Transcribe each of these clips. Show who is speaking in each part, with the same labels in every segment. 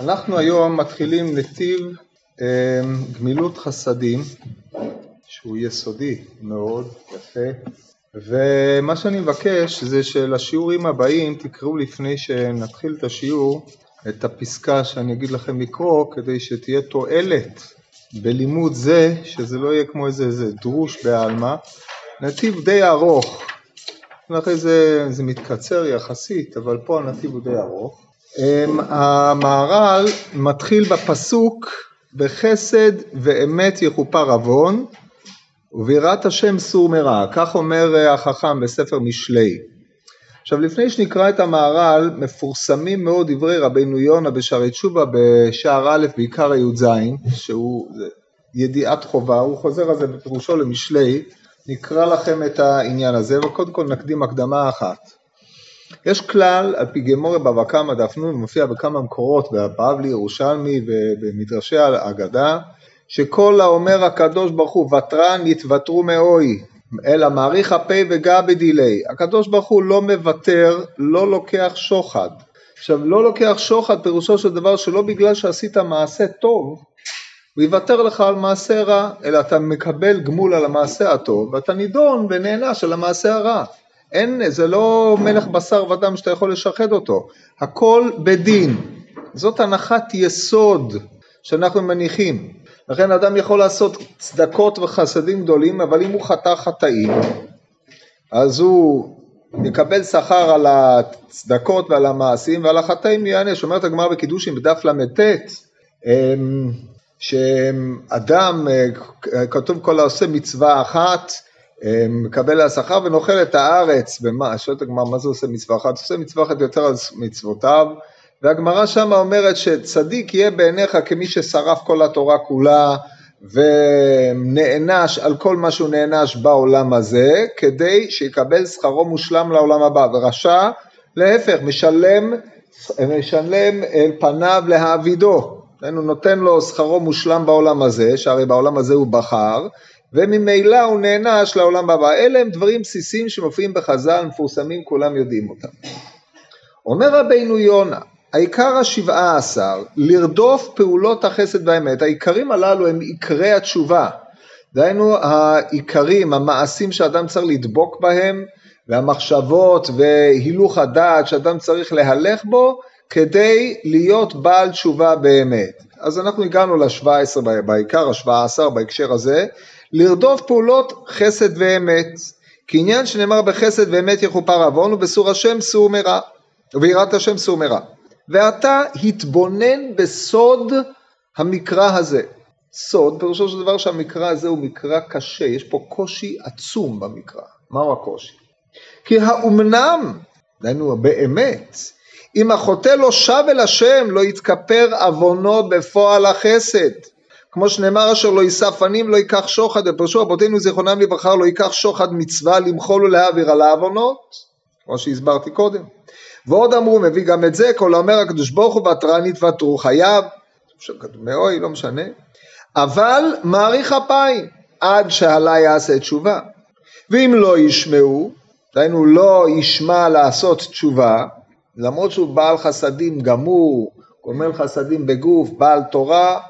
Speaker 1: אנחנו היום מתחילים נתיב אמ, גמילות חסדים, שהוא יסודי מאוד, יפה, ומה שאני מבקש זה שלשיעורים הבאים תקראו לפני שנתחיל את השיעור את הפסקה שאני אגיד לכם לקרוא כדי שתהיה תועלת בלימוד זה, שזה לא יהיה כמו איזה, איזה דרוש בעלמא, נתיב די ארוך, ואחרי זה זה מתקצר יחסית, אבל פה הנתיב הוא די ארוך. אמ, המהר"ל מתחיל בפסוק בחסד ואמת יכופר עוון וביראת השם סור מרע, כך אומר אה, החכם בספר משלי. עכשיו לפני שנקרא את המהר"ל מפורסמים מאוד דברי רבינו יונה בשערי תשובה בשער א' בעיקר הי"ז שהוא ידיעת חובה, הוא חוזר על זה בפירושו למשלי, נקרא לכם את העניין הזה וקודם כל נקדים הקדמה אחת. יש כלל על פי גמורי בבא קמא דף נ' מופיע בכמה מקורות בבבלי, ירושלמי ובמדרשי האגדה שכל האומר הקדוש ברוך הוא ותרן יתוותרו מאוי אלא מעריך הפה וגע בדילי הקדוש ברוך הוא לא מוותר, לא לוקח שוחד. עכשיו לא לוקח שוחד פירושו של דבר שלא בגלל שעשית מעשה טוב הוא יוותר לך על מעשה רע אלא אתה מקבל גמול על המעשה הטוב ואתה נידון ונענש על המעשה הרע אין, זה לא מלך בשר ודם שאתה יכול לשחד אותו, הכל בדין. זאת הנחת יסוד שאנחנו מניחים. לכן אדם יכול לעשות צדקות וחסדים גדולים, אבל אם הוא חטא חטאים, אז הוא יקבל שכר על הצדקות ועל המעשים ועל החטאים ייענש. אומרת הגמרא בקידושין בדף ל"ט, שאדם, אה, כתוב כל העושה מצווה אחת, מקבל השכר ונאכל את הארץ, במה, שואלת הגמרא מה זה עושה מצווה אחת? עושה מצווה אחת יותר על מצוותיו, והגמרא שמה אומרת שצדיק יהיה בעיניך כמי ששרף כל התורה כולה ונענש על כל מה שהוא נענש בעולם הזה, כדי שיקבל שכרו מושלם לעולם הבא, ורשע להפך, משלם, משלם אל פניו להעבידו, הוא נותן לו שכרו מושלם בעולם הזה, שהרי בעולם הזה הוא בחר, וממילא הוא נענש לעולם הבא. אלה הם דברים בסיסיים שמופיעים בחז"ל, מפורסמים, כולם יודעים אותם. אומר רבינו יונה, העיקר השבעה עשר, לרדוף פעולות החסד והאמת. העיקרים הללו הם עיקרי התשובה. דהיינו העיקרים, המעשים שאדם צריך לדבוק בהם, והמחשבות והילוך הדעת שאדם צריך להלך בו, כדי להיות בעל תשובה באמת. אז אנחנו הגענו לשבע עשר בעיקר, השבעה עשר בהקשר הזה, לרדוף פעולות חסד ואמת, כי עניין שנאמר בחסד ואמת יכופר עוון ובסור השם סור מרע, וביראת השם סור מרע. ואתה התבונן בסוד המקרא הזה. סוד, פירושו של דבר שהמקרא הזה הוא מקרא קשה, יש פה קושי עצום במקרא. מהו הקושי? כי האומנם, דהיינו באמת, אם החוטא לא שב אל השם לא יתכפר עוונו בפועל החסד. כמו שנאמר אשר לא יישא פנים לא ייקח שוחד. ופרשו רבותינו זיכרונם לברכה לא ייקח שוחד מצווה למחול ולהעביר על העוונות. כמו שהסברתי קודם. ועוד אמרו מביא גם את זה כל האומר הקדוש ברוך הוא ותרן יתוותרו חייב. מאוי לא משנה. אבל מעריך אפיים עד שעלה יעשה תשובה. ואם לא ישמעו דהיינו לא ישמע לעשות תשובה למרות שהוא בעל חסדים גמור גומל חסדים בגוף בעל תורה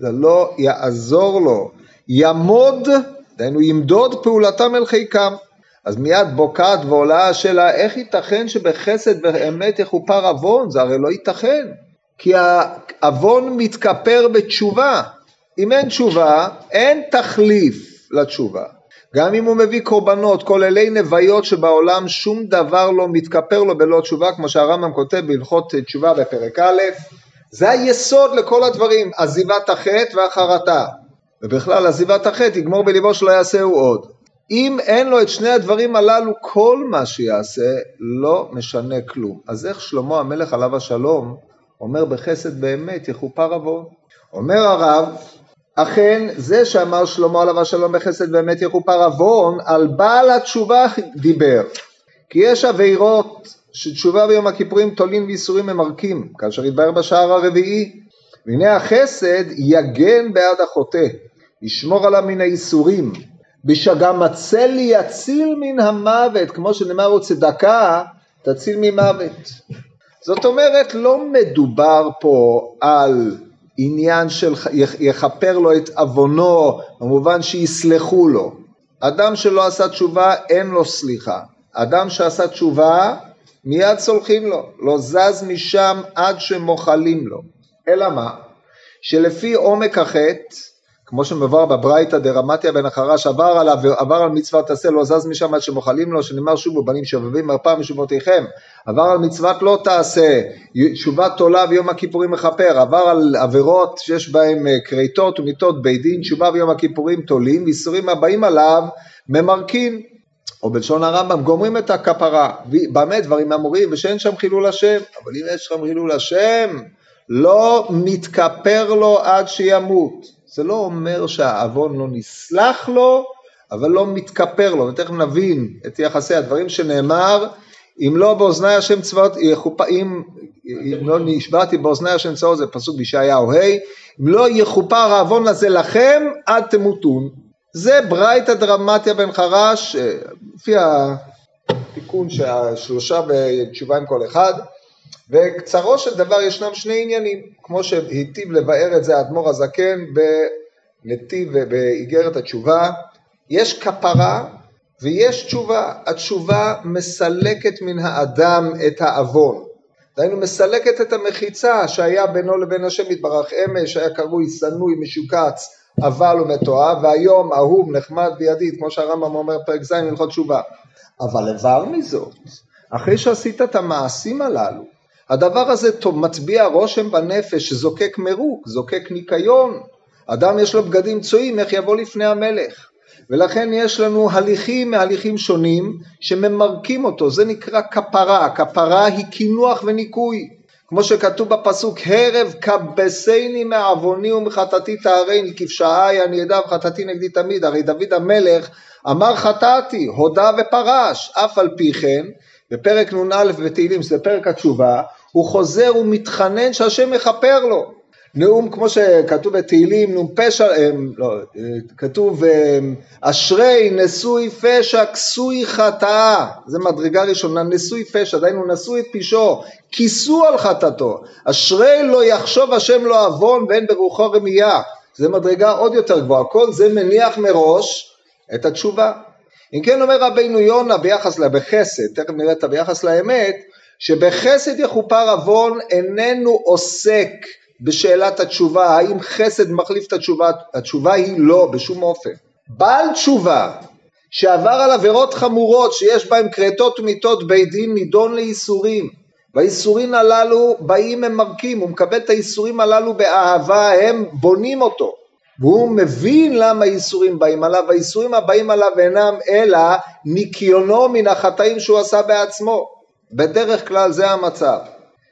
Speaker 1: זה לא יעזור לו. ימוד, דהיינו ימדוד פעולתם אל חיקם. אז מיד בוקעת ועולה השאלה איך ייתכן שבחסד ואמת יכופר עוון? זה הרי לא ייתכן. כי העוון מתכפר בתשובה. אם אין תשובה, אין תחליף לתשובה. גם אם הוא מביא קורבנות, כל אלי נוויות שבעולם שום דבר לא מתכפר לו בלא תשובה, כמו שהרמב"ם כותב בהלכות תשובה בפרק א', זה היסוד לכל הדברים, עזיבת החטא והחרטה. ובכלל עזיבת החטא יגמור בליבו שלא יעשהו עוד. אם אין לו את שני הדברים הללו, כל מה שיעשה לא משנה כלום. אז איך שלמה המלך עליו השלום אומר בחסד באמת יכופר עוון? אומר הרב, אכן זה שאמר שלמה עליו השלום בחסד באמת יכופר עוון, על בעל התשובה דיבר. כי יש עבירות שתשובה ביום הכיפורים תולים ואיסורים ממרקים, כאשר יתבהר בשער הרביעי. והנה החסד יגן בעד החוטא, ישמור עליו מן האיסורים, בשגם הצל יציל מן המוות, כמו שנאמר עוד צדקה, תציל ממוות. זאת אומרת, לא מדובר פה על עניין של יכפר לו את עוונו, במובן שיסלחו לו. אדם שלא עשה תשובה, אין לו סליחה. אדם שעשה תשובה, מיד סולחים לו, לא זז משם עד שמוחלים לו. אלא מה? שלפי עומק החטא, כמו שמבואר בברייתא דרמטיה בן החרש, עבר עליו, עבר על מצוות עשה, לא זז משם עד שמוחלים לו, שנאמר שובו בנים שובבים מרפא משובותיכם, עבר על מצוות לא תעשה, תשובת תולה ויום הכיפורים מכפר, עבר על עבירות שיש בהן אה, כריתות ומיתות בית דין, תשובה ויום הכיפורים תולים, ואיסורים הבאים עליו ממרקין, או בלשון הרמב"ם גומרים את הכפרה, במה דברים אמורים ושאין שם חילול השם, אבל אם יש שם חילול השם, לא מתכפר לו עד שימות. זה לא אומר שהעוון לא נסלח לו, אבל לא מתכפר לו, ותכף נבין את יחסי הדברים שנאמר, אם לא באוזני השם צבאות, אם, אם לא נשבעתי באוזני השם צבאות, זה פסוק בישעיהו ה', אם לא יכופר העוון הזה לכם, עד תמותון. זה ברייתא דרמטיה בן חרש, אה, לפי התיקון שהשלושה בתשובה עם כל אחד, וקצרו של דבר ישנם שני עניינים, כמו שהיטיב לבאר את זה האדמו"ר הזקן בנתיב ובאיגרת התשובה, יש כפרה ויש תשובה, התשובה מסלקת מן האדם את העוון, דהיינו מסלקת את המחיצה שהיה בינו לבין השם יתברך אמש, היה קרוי שנוי משוקץ אבל ומתועב, והיום אהוב נחמד וידיד, כמו שהרמב"ם אומר פרק ז' הלכות תשובה. אבל איבר מזאת, אחרי שעשית את המעשים הללו, הדבר הזה מצביע רושם בנפש שזוקק מרוק, זוקק ניקיון. אדם יש לו בגדים צועים, איך יבוא לפני המלך? ולכן יש לנו הליכים מהליכים שונים שממרקים אותו, זה נקרא כפרה, כפרה היא קינוח וניקוי. כמו שכתוב בפסוק, הרב כבסני מעווני ומחטאתי תארני, כפשעי אני אדע וחטאתי נגדי תמיד. הרי דוד המלך אמר חטאתי, הודה ופרש, אף על פי כן, בפרק נ"א בתהילים, שזה פרק התשובה, הוא חוזר ומתחנן שהשם יכפר לו. נאום כמו שכתוב בתהילים, נאום פשע, אה, לא, אה, כתוב אה, אשרי נשוי פשע כסוי חטאה, זה מדרגה ראשונה, נשוי פשע, דהיינו נשוי את פשעו, כיסו על חטאתו, אשרי לא יחשוב השם לא עוון ואין ברוחו רמייה, זה מדרגה עוד יותר גבוהה, כל זה מניח מראש את התשובה. אם כן אומר רבינו יונה ביחס לבחסד, תכף נראה את ביחס לאמת, שבחסד יכופר עוון איננו עוסק בשאלת התשובה, האם חסד מחליף את התשובה, התשובה היא לא, בשום אופן. בעל תשובה שעבר על עבירות חמורות שיש בהן כרתות ומיתות בית דין נידון לייסורים. והייסורים הללו באים ממרקים, הוא מקבל את הייסורים הללו באהבה, הם בונים אותו. והוא מבין למה הייסורים באים עליו, הייסורים הבאים עליו אינם אלא ניקיונו מן החטאים שהוא עשה בעצמו. בדרך כלל זה המצב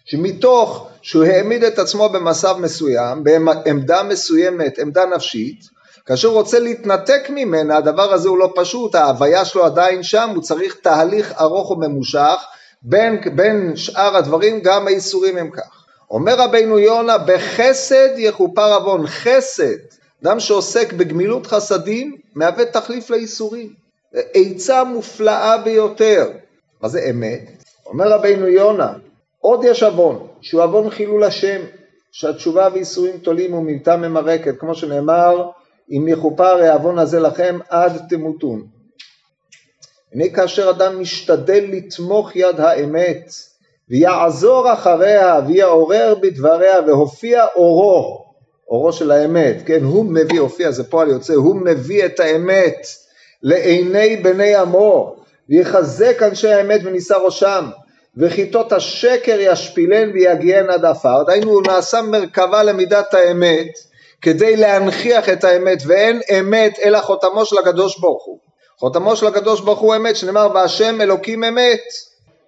Speaker 1: שמתוך שהוא העמיד את עצמו במצב מסוים, בעמדה מסוימת, עמדה נפשית, כאשר הוא רוצה להתנתק ממנה, הדבר הזה הוא לא פשוט, ההוויה שלו עדיין שם, הוא צריך תהליך ארוך וממושך, בין, בין שאר הדברים גם האיסורים הם כך. אומר רבינו יונה, בחסד יכופר עוון, חסד, אדם שעוסק בגמילות חסדים, מהווה תחליף לאיסורים. עצה מופלאה ביותר. מה זה אמת? אומר רבינו יונה, עוד יש עוון, שהוא עוון חילול השם, שהתשובה ואיסורים תולים ומילתה ממרקת, כמו שנאמר, אם יכופר העוון הזה לכם עד תמותון. הנה כאשר אדם משתדל לתמוך יד האמת, ויעזור אחריה, ויעורר בדבריה, והופיע אורו, אורו של האמת, כן, הוא מביא, הופיע זה פועל יוצא, הוא מביא את האמת לעיני בני עמו, ויחזק אנשי האמת ונישא ראשם, וכיתות השקר ישפילן ויגיען עד עפר, דהיינו הוא נעשה מרכבה למידת האמת כדי להנכיח את האמת ואין אמת אלא חותמו של הקדוש ברוך הוא. חותמו של הקדוש ברוך הוא אמת שנאמר בהשם אלוקים אמת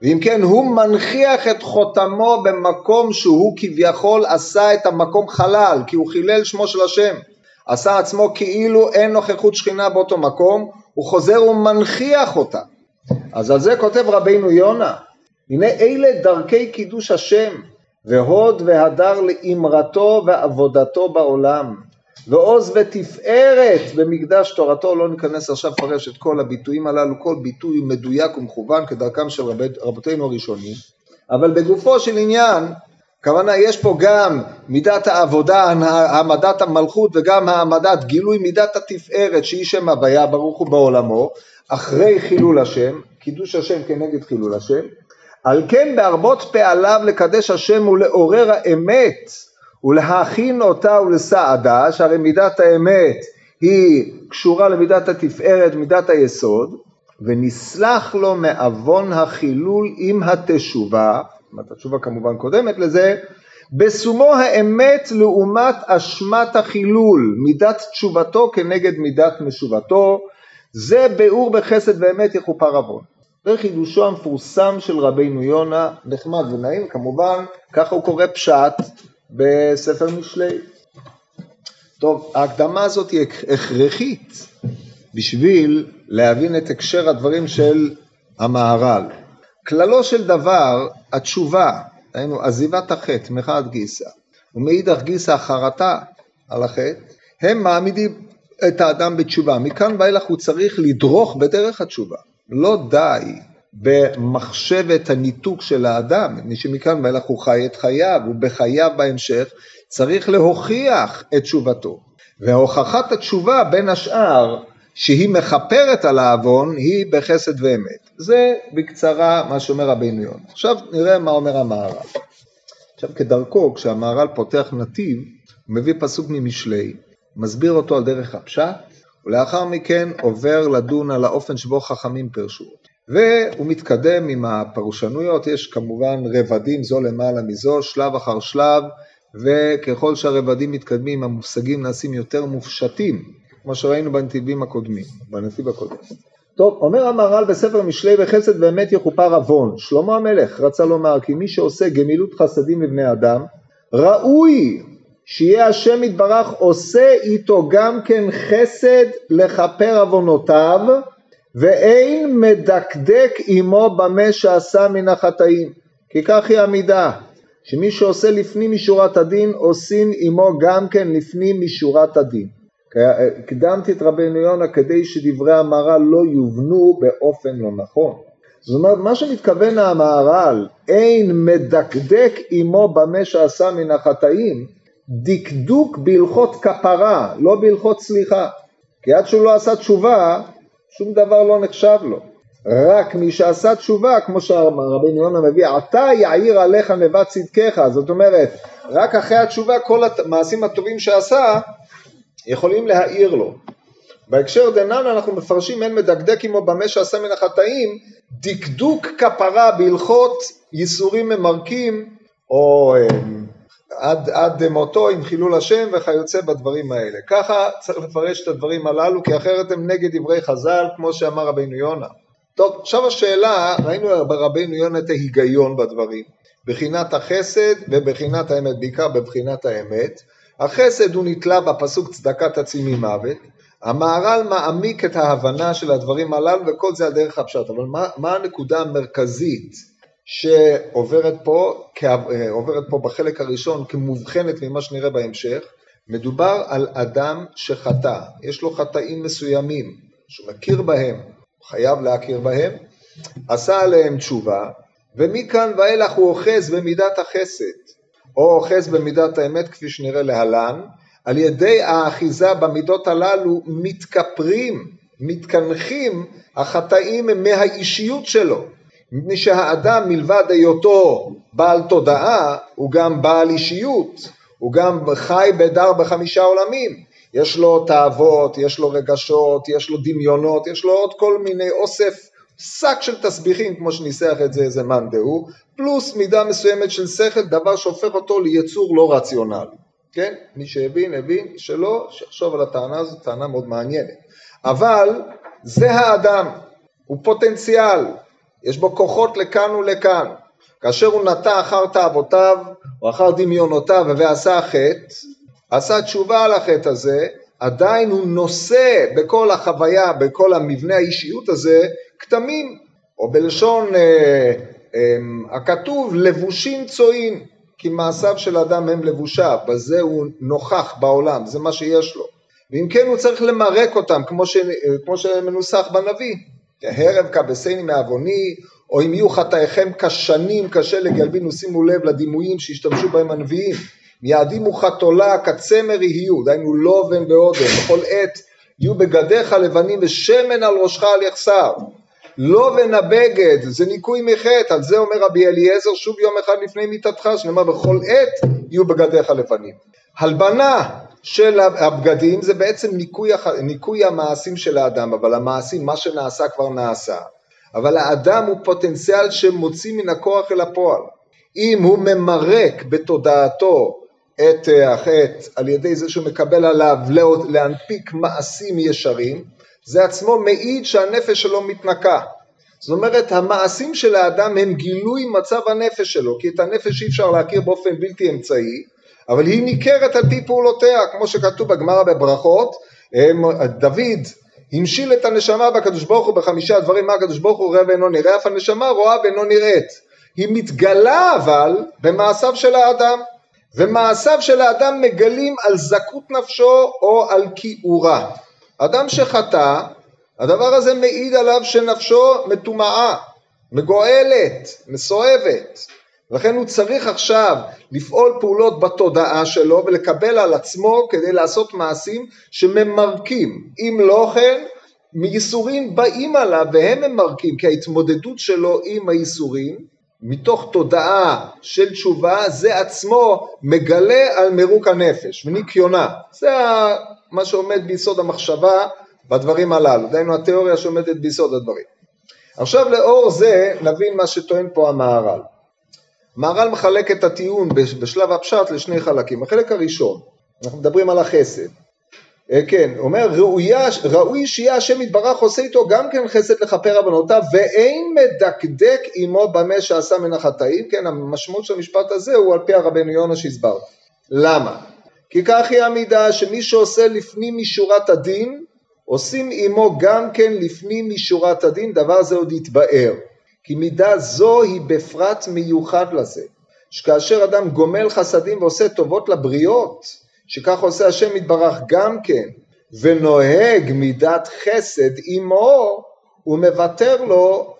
Speaker 1: ואם כן הוא מנכיח את חותמו במקום שהוא כביכול עשה את המקום חלל כי הוא חילל שמו של השם. עשה עצמו כאילו אין נוכחות שכינה באותו מקום הוא חוזר ומנכיח אותה. אז על זה כותב רבינו יונה הנה אלה דרכי קידוש השם, והוד והדר לאמרתו ועבודתו בעולם, ועוז ותפארת במקדש תורתו, לא ניכנס עכשיו לפרש את כל הביטויים הללו, כל ביטוי מדויק ומכוון כדרכם של רב, רבותינו הראשונים, אבל בגופו של עניין, כוונה יש פה גם מידת העבודה, העמדת המלכות וגם העמדת גילוי מידת התפארת שהיא שם הוויה ברוך הוא בעולמו, אחרי חילול השם, קידוש השם כנגד חילול השם, על כן בהרבות פעליו לקדש השם ולעורר האמת ולהכין אותה ולסעדה, שהרי מידת האמת היא קשורה למידת התפארת, מידת היסוד, ונסלח לו מעוון החילול עם התשובה, התשובה כמובן קודמת לזה, בסומו האמת לעומת אשמת החילול, מידת תשובתו כנגד מידת משובתו, זה ביאור בחסד ואמת יכופר עוון. זה חידושו המפורסם של רבינו יונה, נחמד ונעים, כמובן ככה הוא קורא פשט בספר משלי. טוב, ההקדמה הזאת היא הכרחית בשביל להבין את הקשר הדברים של המהר"ל. כללו של דבר, התשובה, היינו עזיבת החטא מחד גיסא, ומאידך גיסא החרטה על החטא, הם מעמידים את האדם בתשובה. מכאן ואילך הוא צריך לדרוך בדרך התשובה. לא די במחשבת הניתוק של האדם, מפני שמכאן ואילך הוא חי את חייו, ובחייו בהמשך צריך להוכיח את תשובתו. והוכחת התשובה בין השאר שהיא מכפרת על העוון היא בחסד ואמת. זה בקצרה מה שאומר רבינו יונה. עכשיו נראה מה אומר המהר"ל. עכשיו כדרכו כשהמהר"ל פותח נתיב הוא מביא פסוק ממשלי, מסביר אותו על דרך הפשט ולאחר מכן עובר לדון על האופן שבו חכמים פירשו אותו. והוא מתקדם עם הפרשנויות, יש כמובן רבדים זו למעלה מזו, שלב אחר שלב, וככל שהרבדים מתקדמים המושגים נעשים יותר מופשטים, כמו שראינו בנתיבים הקודמים, בנתיב הקודם. טוב, אומר המהר"ל בספר משלי וחסד באמת יכופר עוון. שלמה המלך רצה לומר כי מי שעושה גמילות חסדים לבני אדם, ראוי שיהיה השם יתברך עושה איתו גם כן חסד לכפר עוונותיו, ואין מדקדק עמו במה שעשה מן החטאים. כי כך היא המידה, שמי שעושה לפנים משורת הדין, עושים עמו גם כן לפנים משורת הדין. הקדמתי את רבנו יונה כדי שדברי המהר"ל לא יובנו באופן לא נכון. זאת אומרת, מה שמתכוון המהר"ל, אין מדקדק עמו במה שעשה מן החטאים, דקדוק בהלכות כפרה, לא בהלכות סליחה. כי עד שהוא לא עשה תשובה, שום דבר לא נחשב לו. רק מי שעשה תשובה, כמו שרבי יונה מביא, עתה יעיר עליך נבט צדקך, זאת אומרת, רק אחרי התשובה כל המעשים הטובים שעשה יכולים להעיר לו. בהקשר דנן אנחנו מפרשים אין מדקדק עמו במה שעשה מן החטאים, דקדוק כפרה בהלכות ייסורים ממרקים, או אמ, עד, עד מותו עם חילול השם וכיוצא בדברים האלה. ככה צריך לפרש את הדברים הללו, כי אחרת הם נגד דברי חז"ל, כמו שאמר רבינו יונה. טוב, עכשיו השאלה, ראינו ברבינו יונה את ההיגיון בדברים, בחינת החסד ובחינת האמת, בעיקר בבחינת האמת. החסד הוא נתלה בפסוק צדקת עצים ממוות, המהר"ל מעמיק את ההבנה של הדברים הללו וכל זה על דרך הפשט, אבל מה, מה הנקודה המרכזית שעוברת פה, עוברת פה בחלק הראשון כמובחנת ממה שנראה בהמשך? מדובר על אדם שחטא, יש לו חטאים מסוימים, שהוא מכיר בהם, חייב להכיר בהם, עשה עליהם תשובה, ומכאן ואילך הוא אוחז במידת החסד, או אוחז במידת האמת כפי שנראה להלן, על ידי האחיזה במידות הללו מתכפרים, מתקנחים החטאים מהאישיות שלו, מפני שהאדם מלבד היותו בעל תודעה הוא גם בעל אישיות, הוא גם חי בדר בחמישה עולמים, יש לו תאוות, יש לו רגשות, יש לו דמיונות, יש לו עוד כל מיני אוסף, שק של תסביכים כמו שניסח את זה איזה מאן דהוא, פלוס מידה מסוימת של שכל, דבר שהופך אותו ליצור לא רציונלי, כן? מי שהבין, הבין, שלא, שיחשוב על הטענה הזאת, טענה מאוד מעניינת. אבל זה האדם, הוא פוטנציאל, יש בו כוחות לכאן ולכאן. כאשר הוא נטע אחר תאוותיו או אחר דמיונותיו ועשה חטא, עשה תשובה על החטא הזה, עדיין הוא נושא בכל החוויה, בכל המבנה האישיות הזה, כתמים, או בלשון אה, אה, הכתוב, לבושים צועים, כי מעשיו של אדם הם לבושיו, בזה הוא נוכח בעולם, זה מה שיש לו. ואם כן הוא צריך למרק אותם, כמו, ש, כמו שמנוסח בנביא. הרב כבסני מעווני, או אם יהיו חטאיכם כשנים קשה לגלבינו, שימו לב לדימויים שהשתמשו בהם הנביאים, מיעדים וכתולה כצמר יהיו, דהיינו לובן ואודם, בכל עת יהיו בגדיך לבנים ושמן על ראשך על יחסר. לובן הבגד זה ניקוי מחטא, על זה אומר רבי אליעזר שוב יום אחד לפני מיתתך, שנאמר בכל עת יהיו בגדיך לבנים. הלבנה של הבגדים זה בעצם ניקוי, ניקוי המעשים של האדם, אבל המעשים, מה שנעשה כבר נעשה. אבל האדם הוא פוטנציאל שמוציא מן הכוח אל הפועל. אם הוא ממרק בתודעתו את החטא על ידי זה שהוא מקבל עליו להנפיק מעשים ישרים, זה עצמו מעיד שהנפש שלו מתנקה. זאת אומרת המעשים של האדם הם גילוי מצב הנפש שלו, כי את הנפש אי אפשר להכיר באופן בלתי אמצעי, אבל היא ניכרת על פי פעולותיה, כמו שכתוב בגמרא בברכות, דוד המשיל את הנשמה בקדוש ברוך הוא בחמישה דברים, מה הקדוש ברוך הוא רואה ואינו נראה, אף הנשמה רואה ואינו נראית. היא מתגלה אבל במעשיו של האדם, ומעשיו של האדם מגלים על זכות נפשו או על כיעורה. אדם שחטא, הדבר הזה מעיד עליו שנפשו מטומאה, מגואלת, מסואבת. לכן הוא צריך עכשיו לפעול פעולות בתודעה שלו ולקבל על עצמו כדי לעשות מעשים שממרקים. אם לא כן, מייסורים באים עליו והם ממרקים, כי ההתמודדות שלו עם הייסורים, מתוך תודעה של תשובה, זה עצמו מגלה על מירוק הנפש וניקיונה. זה מה שעומד ביסוד המחשבה בדברים הללו, דהיינו התיאוריה שעומדת ביסוד הדברים. עכשיו לאור זה נבין מה שטוען פה המהר"ל. מהר"ל מחלק את הטיעון בשלב הפשט לשני חלקים. החלק הראשון, אנחנו מדברים על החסד. אה, כן, אומר ראויה, ראוי שיהיה השם יתברך עושה איתו גם כן חסד לכפר עוונותיו ואין מדקדק עמו במה שעשה מן החטאים, כן המשמעות של המשפט הזה הוא על פי הרבנו יונה שהסברת. למה? כי כך היא המידה שמי שעושה לפנים משורת הדין עושים עמו גם כן לפנים משורת הדין דבר זה עוד יתבאר כי מידה זו היא בפרט מיוחד לזה, שכאשר אדם גומל חסדים ועושה טובות לבריות, שכך עושה השם יתברך גם כן, ונוהג מידת חסד עמו, הוא מוותר לו,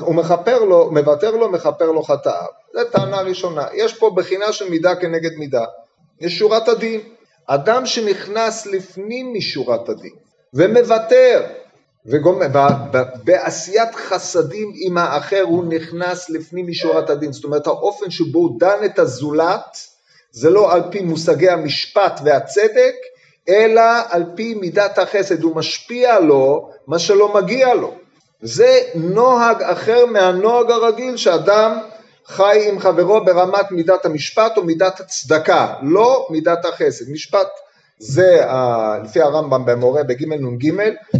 Speaker 1: הוא מכפר לו, מוותר לו, מכפר לו חטאיו. זו טענה ראשונה. יש פה בחינה של מידה כנגד מידה. יש שורת הדין. אדם שנכנס לפנים משורת הדין ומוותר ובעשיית חסדים עם האחר הוא נכנס לפנים משורת הדין, זאת אומרת האופן שבו הוא דן את הזולת זה לא על פי מושגי המשפט והצדק, אלא על פי מידת החסד, הוא משפיע לו מה שלא מגיע לו. זה נוהג אחר מהנוהג הרגיל שאדם חי עם חברו ברמת מידת המשפט או מידת הצדקה, לא מידת החסד. משפט זה לפי הרמב"ם במורה בג' נ"ג,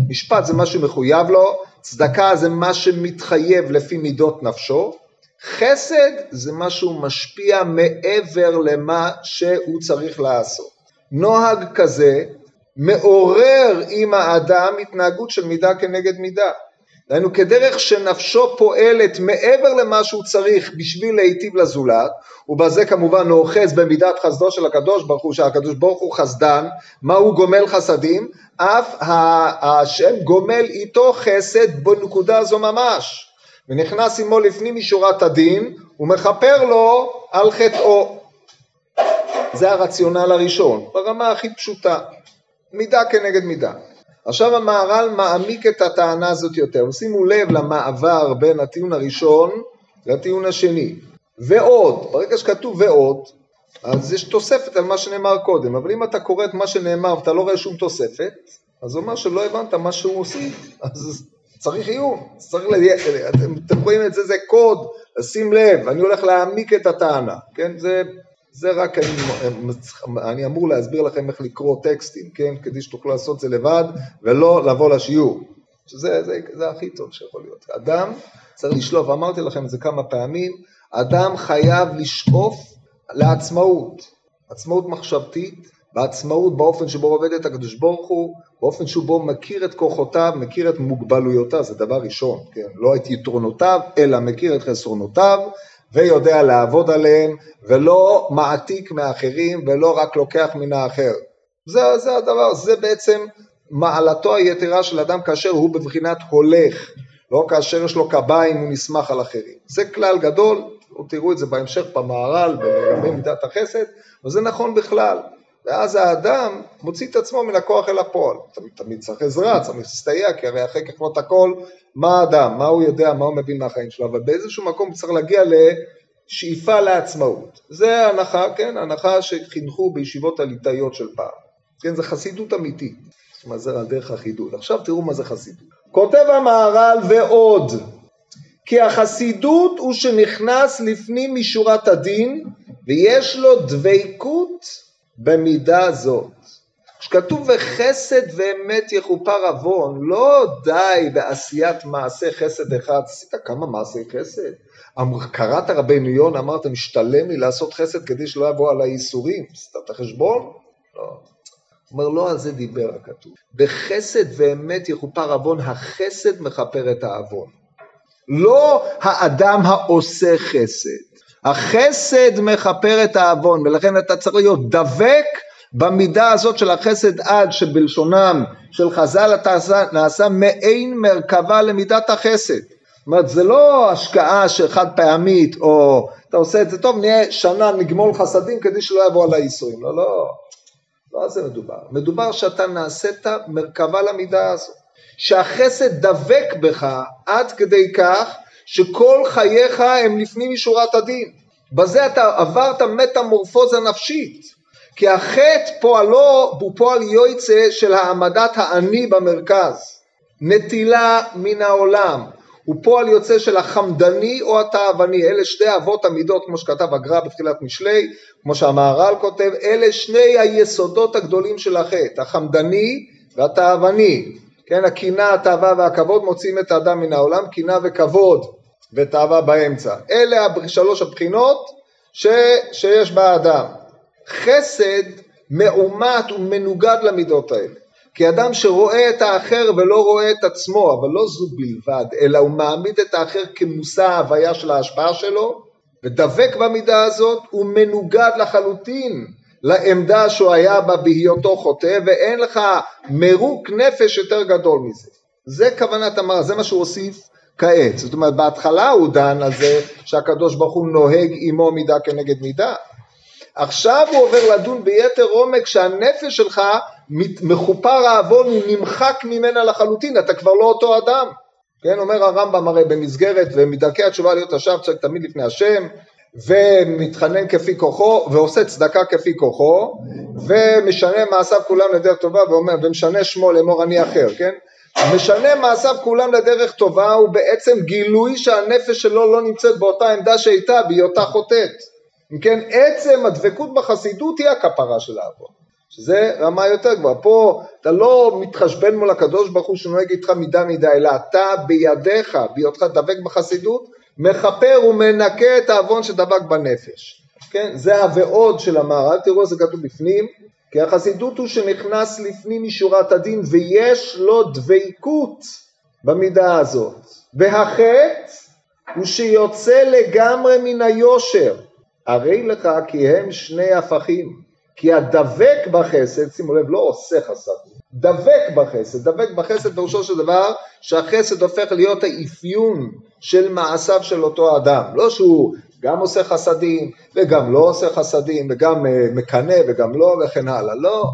Speaker 1: משפט זה מה שמחויב לו, צדקה זה מה שמתחייב לפי מידות נפשו, חסד זה מה שהוא משפיע מעבר למה שהוא צריך לעשות. נוהג כזה מעורר עם האדם התנהגות של מידה כנגד מידה. דהיינו כדרך שנפשו פועלת מעבר למה שהוא צריך בשביל להיטיב לזולת, ובזה כמובן נאחז במידת חסדו של הקדוש ברוך הוא, שהקדוש ברוך הוא חסדן, מה הוא גומל חסדים? אף השם גומל איתו חסד בנקודה זו ממש, ונכנס עמו לפנים משורת הדין, ומכפר לו על חטאו. זה הרציונל הראשון, ברמה הכי פשוטה, מידה כנגד מידה. עכשיו המהר"ל מעמיק את הטענה הזאת יותר, ושימו לב למעבר בין הטיעון הראשון לטיעון השני. ועוד, ברגע שכתוב ועוד, אז יש תוספת על מה שנאמר קודם, אבל אם אתה קורא את מה שנאמר ואתה לא רואה שום תוספת, אז זה אומר שלא הבנת מה שהוא הוסיף, אז צריך עיון, צריך ל... אתם, אתם רואים את זה, זה קוד, לשים לב, אני הולך להעמיק את הטענה, כן, זה זה רק אני, אני אמור להסביר לכם איך לקרוא טקסטים, כן? כדי שתוכלו לעשות את זה לבד ולא לבוא לשיעור. שזה זה, זה הכי טוב שיכול להיות. אדם צריך לשלוף, אמרתי לכם את זה כמה פעמים, אדם חייב לשאוף לעצמאות, עצמאות מחשבתית, בעצמאות באופן שבו עובד את הקדוש ברוך הוא, באופן שבו מכיר את כוחותיו, מכיר את מוגבלויותיו, זה דבר ראשון, כן? לא את יתרונותיו, אלא מכיר את חסרונותיו, ויודע לעבוד עליהם, ולא מעתיק מאחרים, ולא רק לוקח מן האחר. זה, זה הדבר, זה בעצם מעלתו היתרה של אדם כאשר הוא בבחינת הולך, לא כאשר יש לו קביים הוא נסמך על אחרים. זה כלל גדול, תראו את זה בהמשך במהר"ל, לגבי מידת החסד, וזה נכון בכלל. ואז האדם מוציא את עצמו מן הכוח אל הפועל. תמיד, תמיד צריך עזרה, צריך להסתייע, כי הרי אחרי כך לא הכל, מה האדם, מה הוא יודע, מה הוא מבין מהחיים שלו, אבל באיזשהו מקום צריך להגיע לשאיפה לעצמאות. זה הנחה, כן, הנחה שחינכו בישיבות הליטאיות של פעם. כן, זה חסידות אמיתית. זאת אומרת, זה הדרך החידוד. עכשיו תראו מה זה חסידות. כותב המהר"ל ועוד, כי החסידות הוא שנכנס לפנים משורת הדין ויש לו דבקות במידה זאת. כשכתוב וחסד ואמת יכופר עוון, לא די בעשיית מעשה חסד אחד, עשית כמה מעשי חסד? קראת רבנו יונה, אמרת משתלם לי לעשות חסד כדי שלא יבוא על הייסורים, עשית את החשבון? לא. אומר לא על זה דיבר הכתוב. בחסד ואמת יכופר עוון, החסד מכפר את העוון. לא האדם העושה חסד. החסד מכפר את העוון, ולכן אתה צריך להיות דבק במידה הזאת של החסד עד שבלשונם של חז"ל אתה נעשה מעין מרכבה למידת החסד. זאת אומרת, זה לא השקעה שחד פעמית, או אתה עושה את זה טוב, נהיה שנה נגמול חסדים כדי שלא יבוא על האיסורים. לא, לא, לא על זה מדובר. מדובר שאתה נעשית מרכבה למידה הזאת. שהחסד דבק בך עד כדי כך שכל חייך הם לפנים משורת הדין. בזה אתה עברת מטמורפוזה נפשית. כי החטא פועלו הוא פועל יויצא של העמדת האני במרכז. נטילה מן העולם. הוא פועל יוצא של החמדני או התאווני. אלה שתי אבות המידות, כמו שכתב הגר"א בתחילת משלי, כמו שהמהר"ל כותב, אלה שני היסודות הגדולים של החטא, החמדני והתאווני. כן, הקנאה, התאווה והכבוד מוציאים את האדם מן העולם, קנאה וכבוד ותאווה באמצע. אלה שלוש הבחינות ש, שיש באדם. חסד מעומת ומנוגד למידות האלה. כי אדם שרואה את האחר ולא רואה את עצמו, אבל לא זו בלבד, אלא הוא מעמיד את האחר כמושא ההוויה של ההשפעה שלו, ודבק במידה הזאת, הוא מנוגד לחלוטין לעמדה שהוא היה בה בהיותו חוטא, ואין לך מרוק נפש יותר גדול מזה. זה כוונת המראה, זה מה שהוא הוסיף כעת. זאת אומרת, בהתחלה הוא דן על זה שהקדוש ברוך הוא נוהג עמו מידה כנגד מידה. עכשיו הוא עובר לדון ביתר עומק שהנפש שלך מחופר העוון, הוא נמחק ממנה לחלוטין, אתה כבר לא אותו אדם. כן, אומר הרמב"ם הרי במסגרת ומדרכי התשובה להיות השב צריך תמיד לפני השם ומתחנן כפי כוחו ועושה צדקה כפי כוחו ומשנה מעשיו כולם לדרך טובה ואומר ומשנה שמו לאמור אני אחר, כן? משנה מעשיו כולם לדרך טובה הוא בעצם גילוי שהנפש שלו לא נמצאת באותה עמדה שהייתה בהיותה חוטאת. אם כן עצם הדבקות בחסידות היא הכפרה של העוון. שזה רמה יותר גבוהה. פה אתה לא מתחשבן מול הקדוש ברוך הוא שנוהג איתך מידה מידה, אלא אתה בידיך, בהיותך דבק בחסידות, מכפר ומנקה את העוון שדבק בנפש. כן? זה הוועוד של המהר"ל, תראו איזה כתוב בפנים, כי החסידות הוא שנכנס לפנים משורת הדין ויש לו דבקות במידה הזאת. והחטא הוא שיוצא לגמרי מן היושר. הרי לך כי הם שני הפכים. כי הדבק בחסד, שימו לב, לא עושה חסד, דבק בחסד, דבק בחסד פירושו של דבר שהחסד הופך להיות האפיון של מעשיו של אותו אדם, לא שהוא גם עושה חסדים וגם לא עושה חסדים וגם אה, מקנא וגם לא וכן הלאה, לא,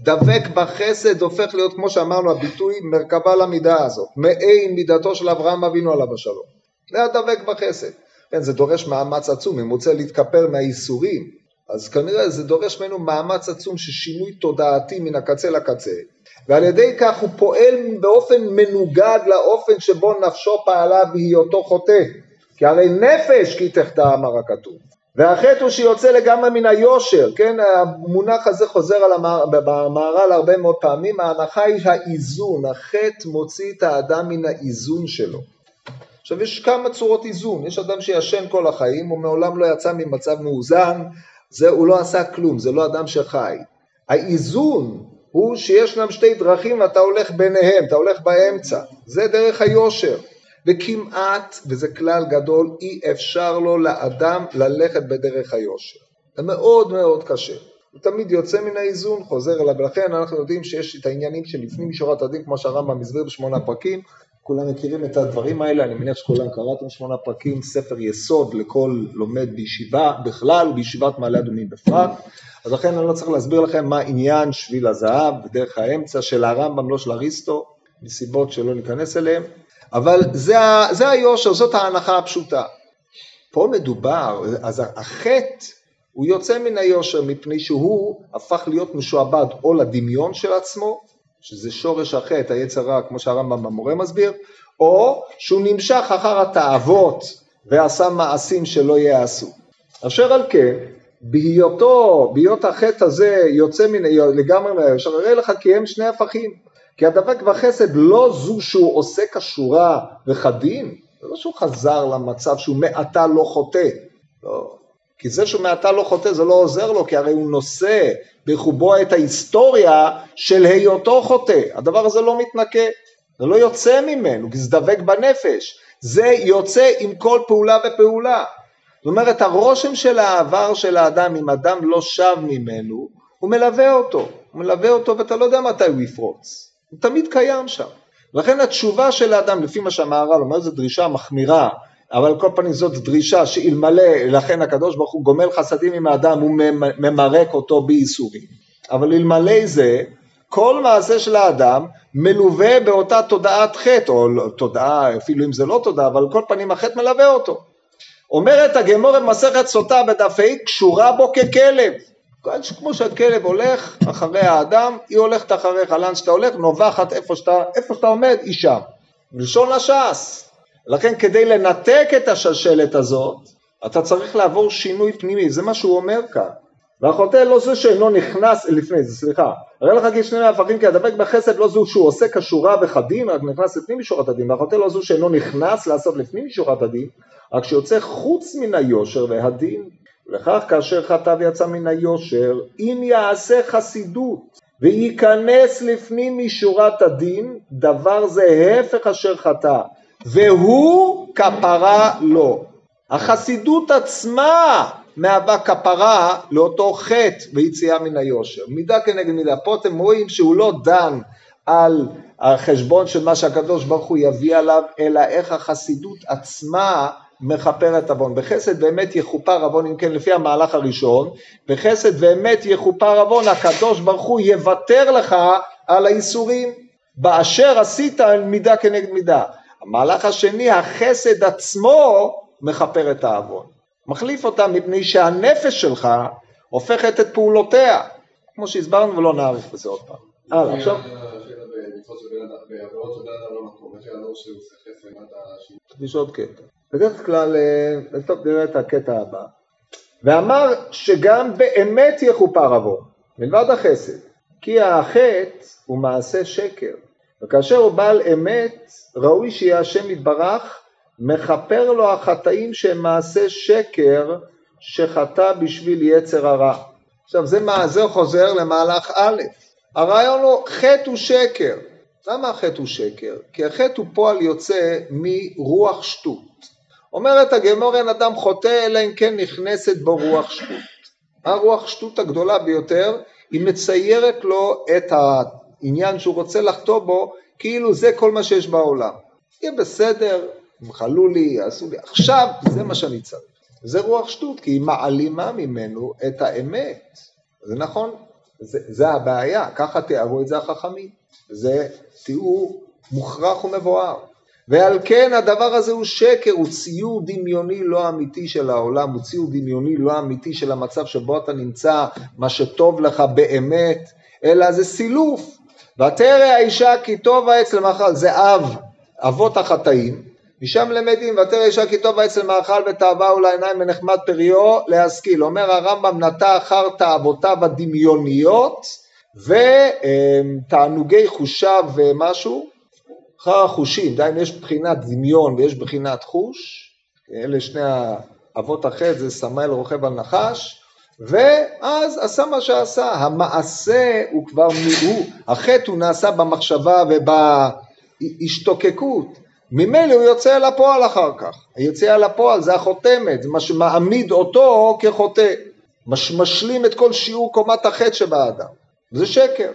Speaker 1: דבק בחסד הופך להיות כמו שאמרנו הביטוי מרכבה למידה הזאת, מעין מידתו של אברהם אבינו עליו השלום, זה הדבק בחסד, כן, זה דורש מאמץ עצום, אם הוא רוצה להתכפר מהייסורים אז כנראה זה דורש ממנו מאמץ עצום של שינוי תודעתי מן הקצה לקצה, ועל ידי כך הוא פועל באופן מנוגד לאופן שבו נפשו פעלה בהיותו חוטא, כי הרי נפש כי תחטא אמר הכתוב. והחטא הוא שיוצא לגמרי מן היושר, כן, המונח הזה חוזר על במהר"ל הרבה מאוד פעמים, ההנחה היא האיזון, החטא מוציא את האדם מן האיזון שלו. עכשיו יש כמה צורות איזון, יש אדם שישן כל החיים, הוא מעולם לא יצא ממצב מאוזן, זה הוא לא עשה כלום, זה לא אדם שחי. האיזון הוא שישנם שתי דרכים ואתה הולך ביניהם, אתה הולך באמצע, זה דרך היושר. וכמעט, וזה כלל גדול, אי אפשר לו לאדם ללכת בדרך היושר. זה מאוד מאוד קשה. הוא תמיד יוצא מן האיזון, חוזר אליו, ולכן אנחנו יודעים שיש את העניינים שלפנים משורת הדין, כמו שהרמב"ם הסביר בשמונה פרקים, כולם מכירים את הדברים האלה, אני מניח שכולם קראתם שמונה פרקים, ספר יסוד לכל לומד בישיבה בכלל ובישיבת מעלה אדומים בפרט, אז לכן אני לא צריך להסביר לכם מה עניין שביל הזהב ודרך האמצע של הרמב"ם, לא של אריסטו, מסיבות שלא ניכנס אליהן, אבל זה, זה היושר, זאת ההנחה הפשוטה. פה מדובר, אז החטא הוא יוצא מן היושר מפני שהוא הפך להיות משועבד או לדמיון של עצמו, שזה שורש החטא, היצר רע, כמו שהרמב"ם במורה מסביר, או שהוא נמשך אחר התאוות ועשה מעשים שלא ייעשו. אשר על כן, בהיותו, בהיות החטא הזה יוצא מן, לגמרי מהיושר, הרי לך כי הם שני הפכים. כי הדבק בחסד לא זו שהוא עושה כשורה וכדין, זה לא שהוא חזר למצב שהוא מעתה לא חוטא, לא. כי זה שהוא מעתה לא חוטא זה לא עוזר לו, כי הרי הוא נושא בחובו את ההיסטוריה של היותו חוטא. הדבר הזה לא מתנקה, זה לא יוצא ממנו, כי זה דבק בנפש. זה יוצא עם כל פעולה ופעולה. זאת אומרת, הרושם של העבר של האדם, אם אדם לא שב ממנו, הוא מלווה אותו. הוא מלווה אותו ואתה לא יודע מתי הוא יפרוץ. הוא תמיד קיים שם. לכן התשובה של האדם, לפי מה שהמהר"ל אומר, זו דרישה מחמירה אבל על כל פנים זאת דרישה שאלמלא לכן הקדוש ברוך הוא גומל חסדים עם האדם הוא ממרק אותו בייסורים. אבל אלמלא זה כל מעשה של האדם מלווה באותה תודעת חטא או לא, תודעה אפילו אם זה לא תודעה אבל על כל פנים החטא מלווה אותו. אומרת הגמור במסכת סוטה בדף ה' קשורה בו ככלב כמו שהכלב הולך אחרי האדם היא הולכת אחריך לאן שאתה הולך נובחת איפה שאתה, איפה שאתה עומד היא שם בלשון הש"ס לכן כדי לנתק את השלשלת הזאת, אתה צריך לעבור שינוי פנימי, זה מה שהוא אומר כאן. והחוטא לא זה שאינו נכנס, לפני זה, סליחה, הרי לך גיד שני מהפכים כי הדבק בחסד לא זו שהוא עושה כשורה וחדים, רק נכנס לפנים משורת הדין, והחוטא לא זו שאינו נכנס לעשות לפנים משורת הדין, רק שיוצא חוץ מן היושר והדין. לכך כאשר חטא ויצא מן היושר, אם יעשה חסידות וייכנס לפנים משורת הדין, דבר זה הפך אשר חטא, והוא כפרה לו. החסידות עצמה מהווה כפרה לאותו חטא ויציאה מן היושר. מידה כנגד מידה. פה אתם רואים שהוא לא דן על החשבון של מה שהקדוש ברוך הוא יביא עליו, אלא איך החסידות עצמה מכפרת עוון. בחסד באמת יכופר עוון, אם כן לפי המהלך הראשון, בחסד באמת יכופר עוון, הקדוש ברוך הוא יוותר לך על האיסורים, באשר עשית מידה כנגד מידה. המהלך השני, החסד עצמו מכפר את העוון. מחליף אותה מפני שהנפש שלך הופכת את פעולותיה, כמו שהסברנו ולא נאריך בזה עוד פעם. הלאה, עכשיו... יש עוד קטע. בדרך כלל, אה, טוב נראה את הקטע הבא. ואמר שגם באמת יכופר עוון, מלבד החסד, כי החטא הוא מעשה שקר. וכאשר הוא בעל אמת, ראוי שיהיה השם יתברך מכפר לו החטאים שהם מעשה שקר שחטא בשביל יצר הרע. עכשיו זה, מה, זה חוזר למהלך א', הרעיון הוא חטא הוא שקר. למה החטא הוא שקר? כי החטא הוא פועל יוצא מרוח שטות. אומרת הגמור אין אדם חוטא אלא אם כן נכנסת בו רוח שטות. הרוח שטות הגדולה ביותר היא מציירת לו את עניין שהוא רוצה לחטוא בו, כאילו זה כל מה שיש בעולם. יהיה בסדר, ימחלו לי, יעשו לי, עכשיו זה מה שאני צריך. זה רוח שטות, כי היא מעלימה ממנו את האמת. זה נכון, זה, זה הבעיה, ככה תיארו את זה החכמים. זה תיאור מוכרח ומבואר. ועל כן הדבר הזה הוא שקר, הוא ציור דמיוני לא אמיתי של העולם, הוא ציור דמיוני לא אמיתי של המצב שבו אתה נמצא, מה שטוב לך באמת, אלא זה סילוף. ותרא האישה כי טוב העץ למאכל, זה אב, אבות החטאים, משם למדים ותרא האישה כי טוב העץ למאכל ותאווה ולעיניים מנחמד פריו להשכיל. אומר הרמב"ם נטע אחר תאוותיו הדמיוניות ותענוגי חושיו ומשהו, אחר החושים, דהיינו יש בחינת דמיון ויש בחינת חוש, אלה שני אבות החטא זה סמאל רוכב על נחש, ואז עשה מה שעשה, המעשה הוא כבר, הוא, החטא הוא נעשה במחשבה ובהשתוקקות, ממילא הוא יוצא אל הפועל אחר כך, היציאה אל הפועל זה החותמת, זה מה שמעמיד אותו כחוטא, מש, משלים את כל שיעור קומת החטא שבאדם, זה שקר,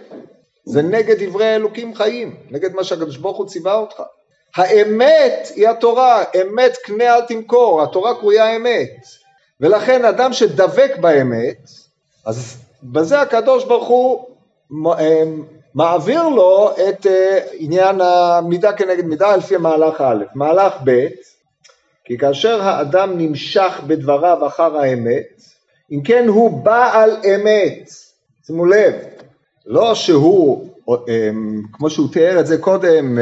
Speaker 1: זה נגד דברי אלוקים חיים, נגד מה שהקדוש ברוך הוא ציווה אותך. האמת היא התורה, אמת קנה אל תמכור, התורה קרויה אמת. ולכן אדם שדבק באמת, אז בזה הקדוש ברוך הוא אה, מעביר לו את אה, עניין המידה כנגד מידה לפי מהלך א'. מהלך ב', כי כאשר האדם נמשך בדבריו אחר האמת, אם כן הוא בעל אמת, שימו לב, לא שהוא, אה, כמו שהוא תיאר את זה קודם,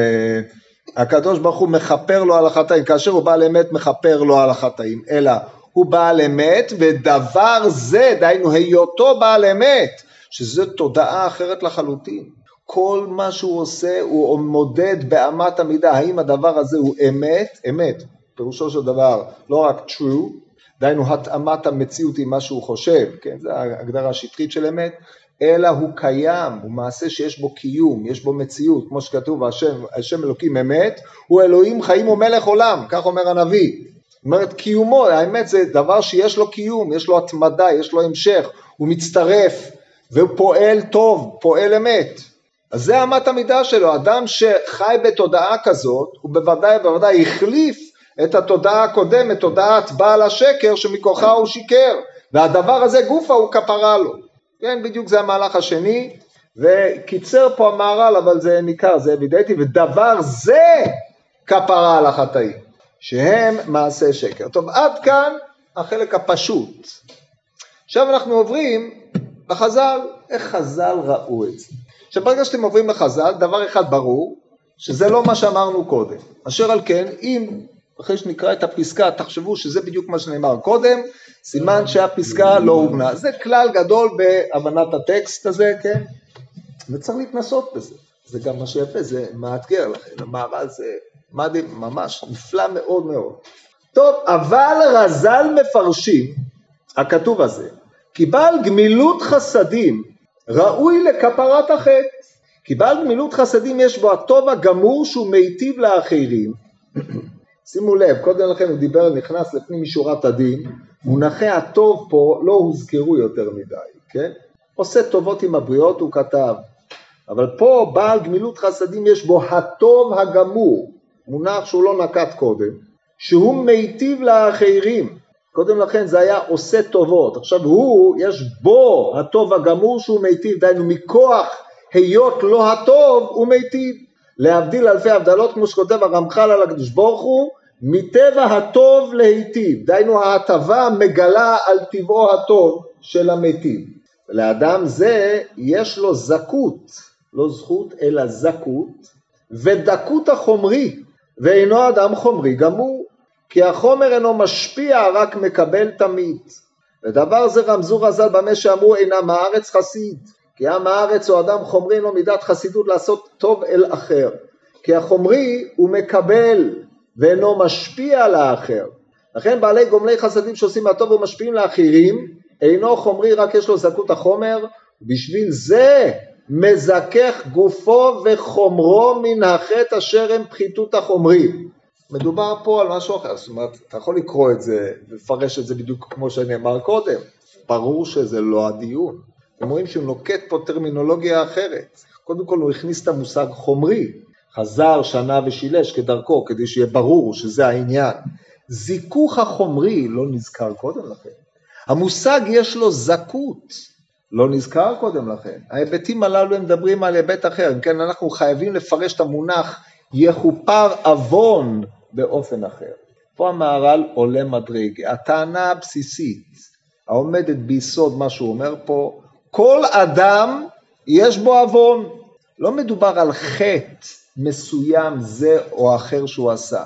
Speaker 1: הקדוש ברוך הוא מכפר לו על החטאים, כאשר הוא בעל אמת מכפר לו על החטאים, אלא הוא בעל אמת ודבר זה, דהיינו היותו בעל אמת, שזו תודעה אחרת לחלוטין. כל מה שהוא עושה הוא מודד באמת המידה, האם הדבר הזה הוא אמת, אמת, פירושו של דבר לא רק true, דהיינו התאמת המציאות עם מה שהוא חושב, כן, זו ההגדרה השטחית של אמת, אלא הוא קיים, הוא מעשה שיש בו קיום, יש בו מציאות, כמו שכתוב, השם, השם אלוקים אמת, הוא אלוהים חיים ומלך עולם, כך אומר הנביא. זאת אומרת, קיומו, האמת זה דבר שיש לו קיום, יש לו התמדה, יש לו המשך, הוא מצטרף, והוא פועל טוב, פועל אמת. אז זה אמת המידה שלו, אדם שחי בתודעה כזאת, הוא בוודאי ובוודאי החליף את התודעה הקודמת, תודעת בעל השקר שמכוחה הוא שיקר, והדבר הזה גופה הוא כפרה לו. כן, בדיוק זה המהלך השני, וקיצר פה המהר"ל, אבל זה ניכר, זה אבידנטי, ודבר זה כפרה על החטאים, שהם מעשי שקר. טוב, עד כאן החלק הפשוט. עכשיו אנחנו עוברים לחז"ל, איך חז"ל ראו את זה. עכשיו ברגע שאתם עוברים לחז"ל, דבר אחד ברור, שזה לא מה שאמרנו קודם. אשר על כן, אם אחרי שנקרא את הפסקה תחשבו שזה בדיוק מה שנאמר קודם, סימן שהפסקה לא הובנה. זה כלל גדול בהבנת הטקסט הזה, כן? וצריך להתנסות בזה. זה גם מה שיפה, זה מאתגר לכם, המערל זה מדהים, ממש נפלא מאוד מאוד. טוב, אבל רז"ל מפרשים, הכתוב הזה, כי בעל גמילות חסדים ראוי לכפרת החטא. כי בעל גמילות חסדים יש בו הטוב הגמור שהוא מיטיב לאחרים. שימו לב, קודם לכן הוא דיבר, נכנס לפנים משורת הדין, מונחי הטוב פה לא הוזכרו יותר מדי, כן? עושה טובות עם הבריות, הוא כתב. אבל פה בעל גמילות חסדים יש בו הטוב הגמור, מונח שהוא לא נקט קודם, שהוא מיטיב לאחרים. קודם לכן זה היה עושה טובות, עכשיו הוא, יש בו הטוב הגמור שהוא מיטיב, דהיינו מכוח היות לא הטוב הוא מיטיב. להבדיל אלפי הבדלות כמו שכותב הרמח"ל על הקדוש ברוך הוא, מטבע הטוב להיטיב, דהיינו ההטבה מגלה על טבעו הטוב של המיטיב. לאדם זה יש לו זכות, לא זכות אלא זכות, ודקות החומרי, ואינו אדם חומרי גמור, כי החומר אינו משפיע רק מקבל תמיד. ודבר זה רמזו רז"ל במה שאמרו אינם הארץ חסיד, כי עם הארץ הוא אדם חומרי לו מידת חסידות לעשות טוב אל אחר, כי החומרי הוא מקבל ואינו משפיע על האחר. לכן בעלי גומלי חסדים שעושים מהטוב ומשפיעים לאחרים, אינו חומרי רק יש לו זכות החומר, בשביל זה מזכך גופו וחומרו מן החטא אשר הם פחיתות החומרי. מדובר פה על משהו אחר, זאת אומרת, אתה יכול לקרוא את זה ולפרש את זה בדיוק כמו שנאמר קודם, ברור שזה לא הדיון. אתם רואים שהוא נוקט פה טרמינולוגיה אחרת. קודם כל הוא הכניס את המושג חומרי, חזר שנה ושילש כדרכו, כדי שיהיה ברור שזה העניין. זיכוך החומרי לא נזכר קודם לכן. המושג יש לו זכות, לא נזכר קודם לכן. ההיבטים הללו הם מדברים על היבט אחר, אם כן אנחנו חייבים לפרש את המונח יכופר עוון באופן אחר. פה המהר"ל עולה מדרגה. הטענה הבסיסית העומדת ביסוד מה שהוא אומר פה, כל אדם יש בו עוון. לא מדובר על חטא מסוים זה או אחר שהוא עשה.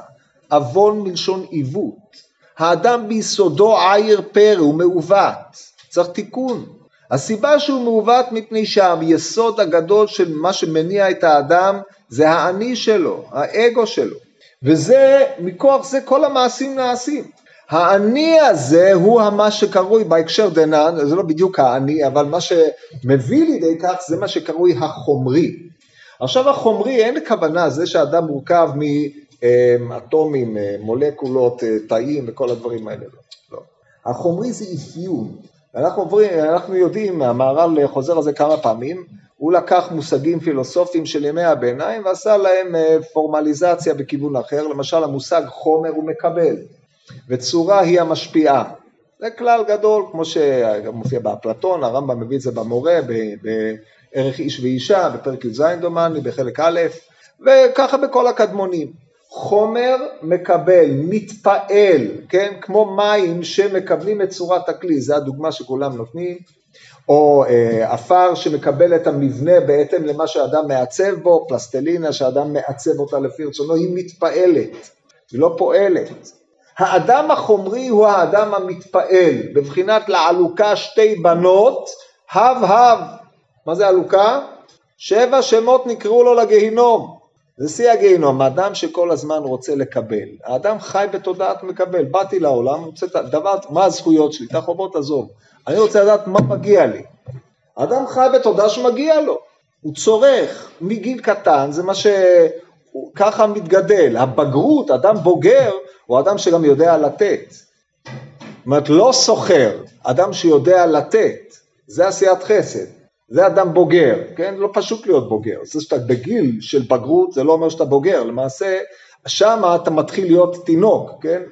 Speaker 1: עוון מלשון עיוות. האדם ביסודו עייר פרא, הוא מעוות, צריך תיקון. הסיבה שהוא מעוות מפני שהיסוד הגדול של מה שמניע את האדם זה האני שלו, האגו שלו. וזה, מכוח זה כל המעשים נעשים. האני הזה הוא מה שקרוי בהקשר דנן, זה לא בדיוק האני, אבל מה שמביא לידי כך זה מה שקרוי החומרי. עכשיו החומרי אין כוונה, זה שאדם מורכב מאטומים, מולקולות, תאים וכל הדברים האלה, לא. לא. החומרי זה אפיון. אנחנו, עוברים, אנחנו יודעים, המהר"ל חוזר על זה כמה פעמים, הוא לקח מושגים פילוסופיים של ימי הביניים ועשה להם אה, פורמליזציה בכיוון אחר, למשל המושג חומר הוא מקבל, וצורה היא המשפיעה. זה כלל גדול, כמו שמופיע באפלטון, הרמב"ם מביא את זה במורה, בערך איש ואישה, בפרק י"ז דומני, בחלק א', וככה בכל הקדמונים. חומר מקבל, מתפעל, כן? כמו מים שמקבלים את צורת הכלי, זו הדוגמה שכולם נותנים, או אה, עפר שמקבל את המבנה בהתאם למה שאדם מעצב בו, פלסטלינה שאדם מעצב אותה לפי רצונו, היא מתפעלת, היא לא פועלת. האדם החומרי הוא האדם המתפעל, בבחינת לעלוקה שתי בנות, הב הב. מה זה עלוקה? שבע שמות נקראו לו לגיהינום. זה שיא הגיהינום, האדם שכל הזמן רוצה לקבל. האדם חי בתודעת מקבל. באתי לעולם, רוצה את הדבר, מה הזכויות שלי? את החובות עזוב. אני רוצה לדעת מה מגיע לי. האדם חי בתודעה שמגיע לו. הוא צורך מגיל קטן, זה מה ש... ככה מתגדל. הבגרות, אדם בוגר, הוא אדם שגם יודע לתת. זאת אומרת, לא סוחר, אדם שיודע לתת. זה עשיית חסד. זה אדם בוגר, כן? לא פשוט להיות בוגר. זה שאתה בגיל של בגרות, זה לא אומר שאתה בוגר. למעשה, שם אתה מתחיל להיות תינוק, כן?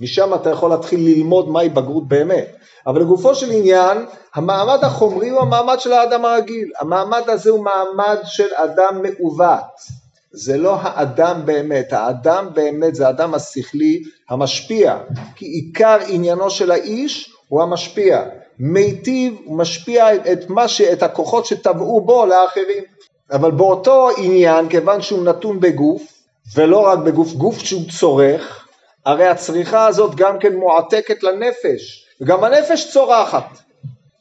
Speaker 1: משם אתה יכול להתחיל ללמוד מהי בגרות באמת. אבל לגופו של עניין, המעמד החומרי הוא המעמד של האדם הרגיל. המעמד הזה הוא מעמד של אדם מעוות. זה לא האדם באמת, האדם באמת זה האדם השכלי המשפיע, כי עיקר עניינו של האיש הוא המשפיע. מיטיב ומשפיע את, מה ש, את הכוחות שטבעו בו לאחרים. אבל באותו עניין, כיוון שהוא נתון בגוף, ולא רק בגוף, גוף שהוא צורך, הרי הצריכה הזאת גם כן מועתקת לנפש, וגם הנפש צורחת.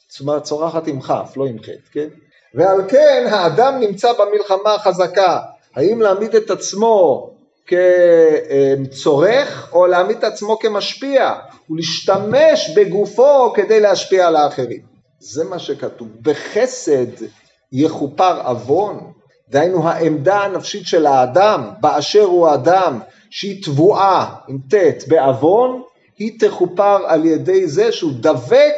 Speaker 1: זאת אומרת, צורחת עם כף, לא עם חטא, כן? ועל כן האדם נמצא במלחמה החזקה, האם להעמיד את עצמו כצורך או להעמיד את עצמו כמשפיע ולהשתמש בגופו כדי להשפיע על האחרים. זה מה שכתוב. בחסד יכופר עוון, דהיינו העמדה הנפשית של האדם באשר הוא אדם שהיא תבואה עם ט' בעוון, היא תכופר על ידי זה שהוא דבק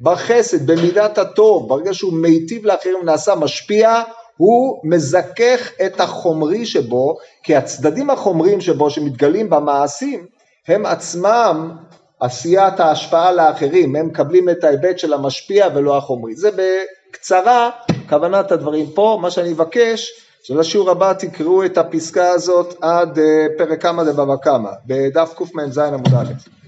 Speaker 1: בחסד, במידת הטוב, ברגע שהוא מיטיב לאחרים ונעשה משפיע, הוא מזכך את החומרי שבו, כי הצדדים החומריים שבו שמתגלים במעשים, הם עצמם עשיית ההשפעה לאחרים, הם מקבלים את ההיבט של המשפיע ולא החומרי. זה בקצרה כוונת הדברים פה, מה שאני אבקש שלשיעור הבא תקראו את הפסקה הזאת עד אה, פרק כמה דבבא קמא, בדף קמ"ז עמוד א'.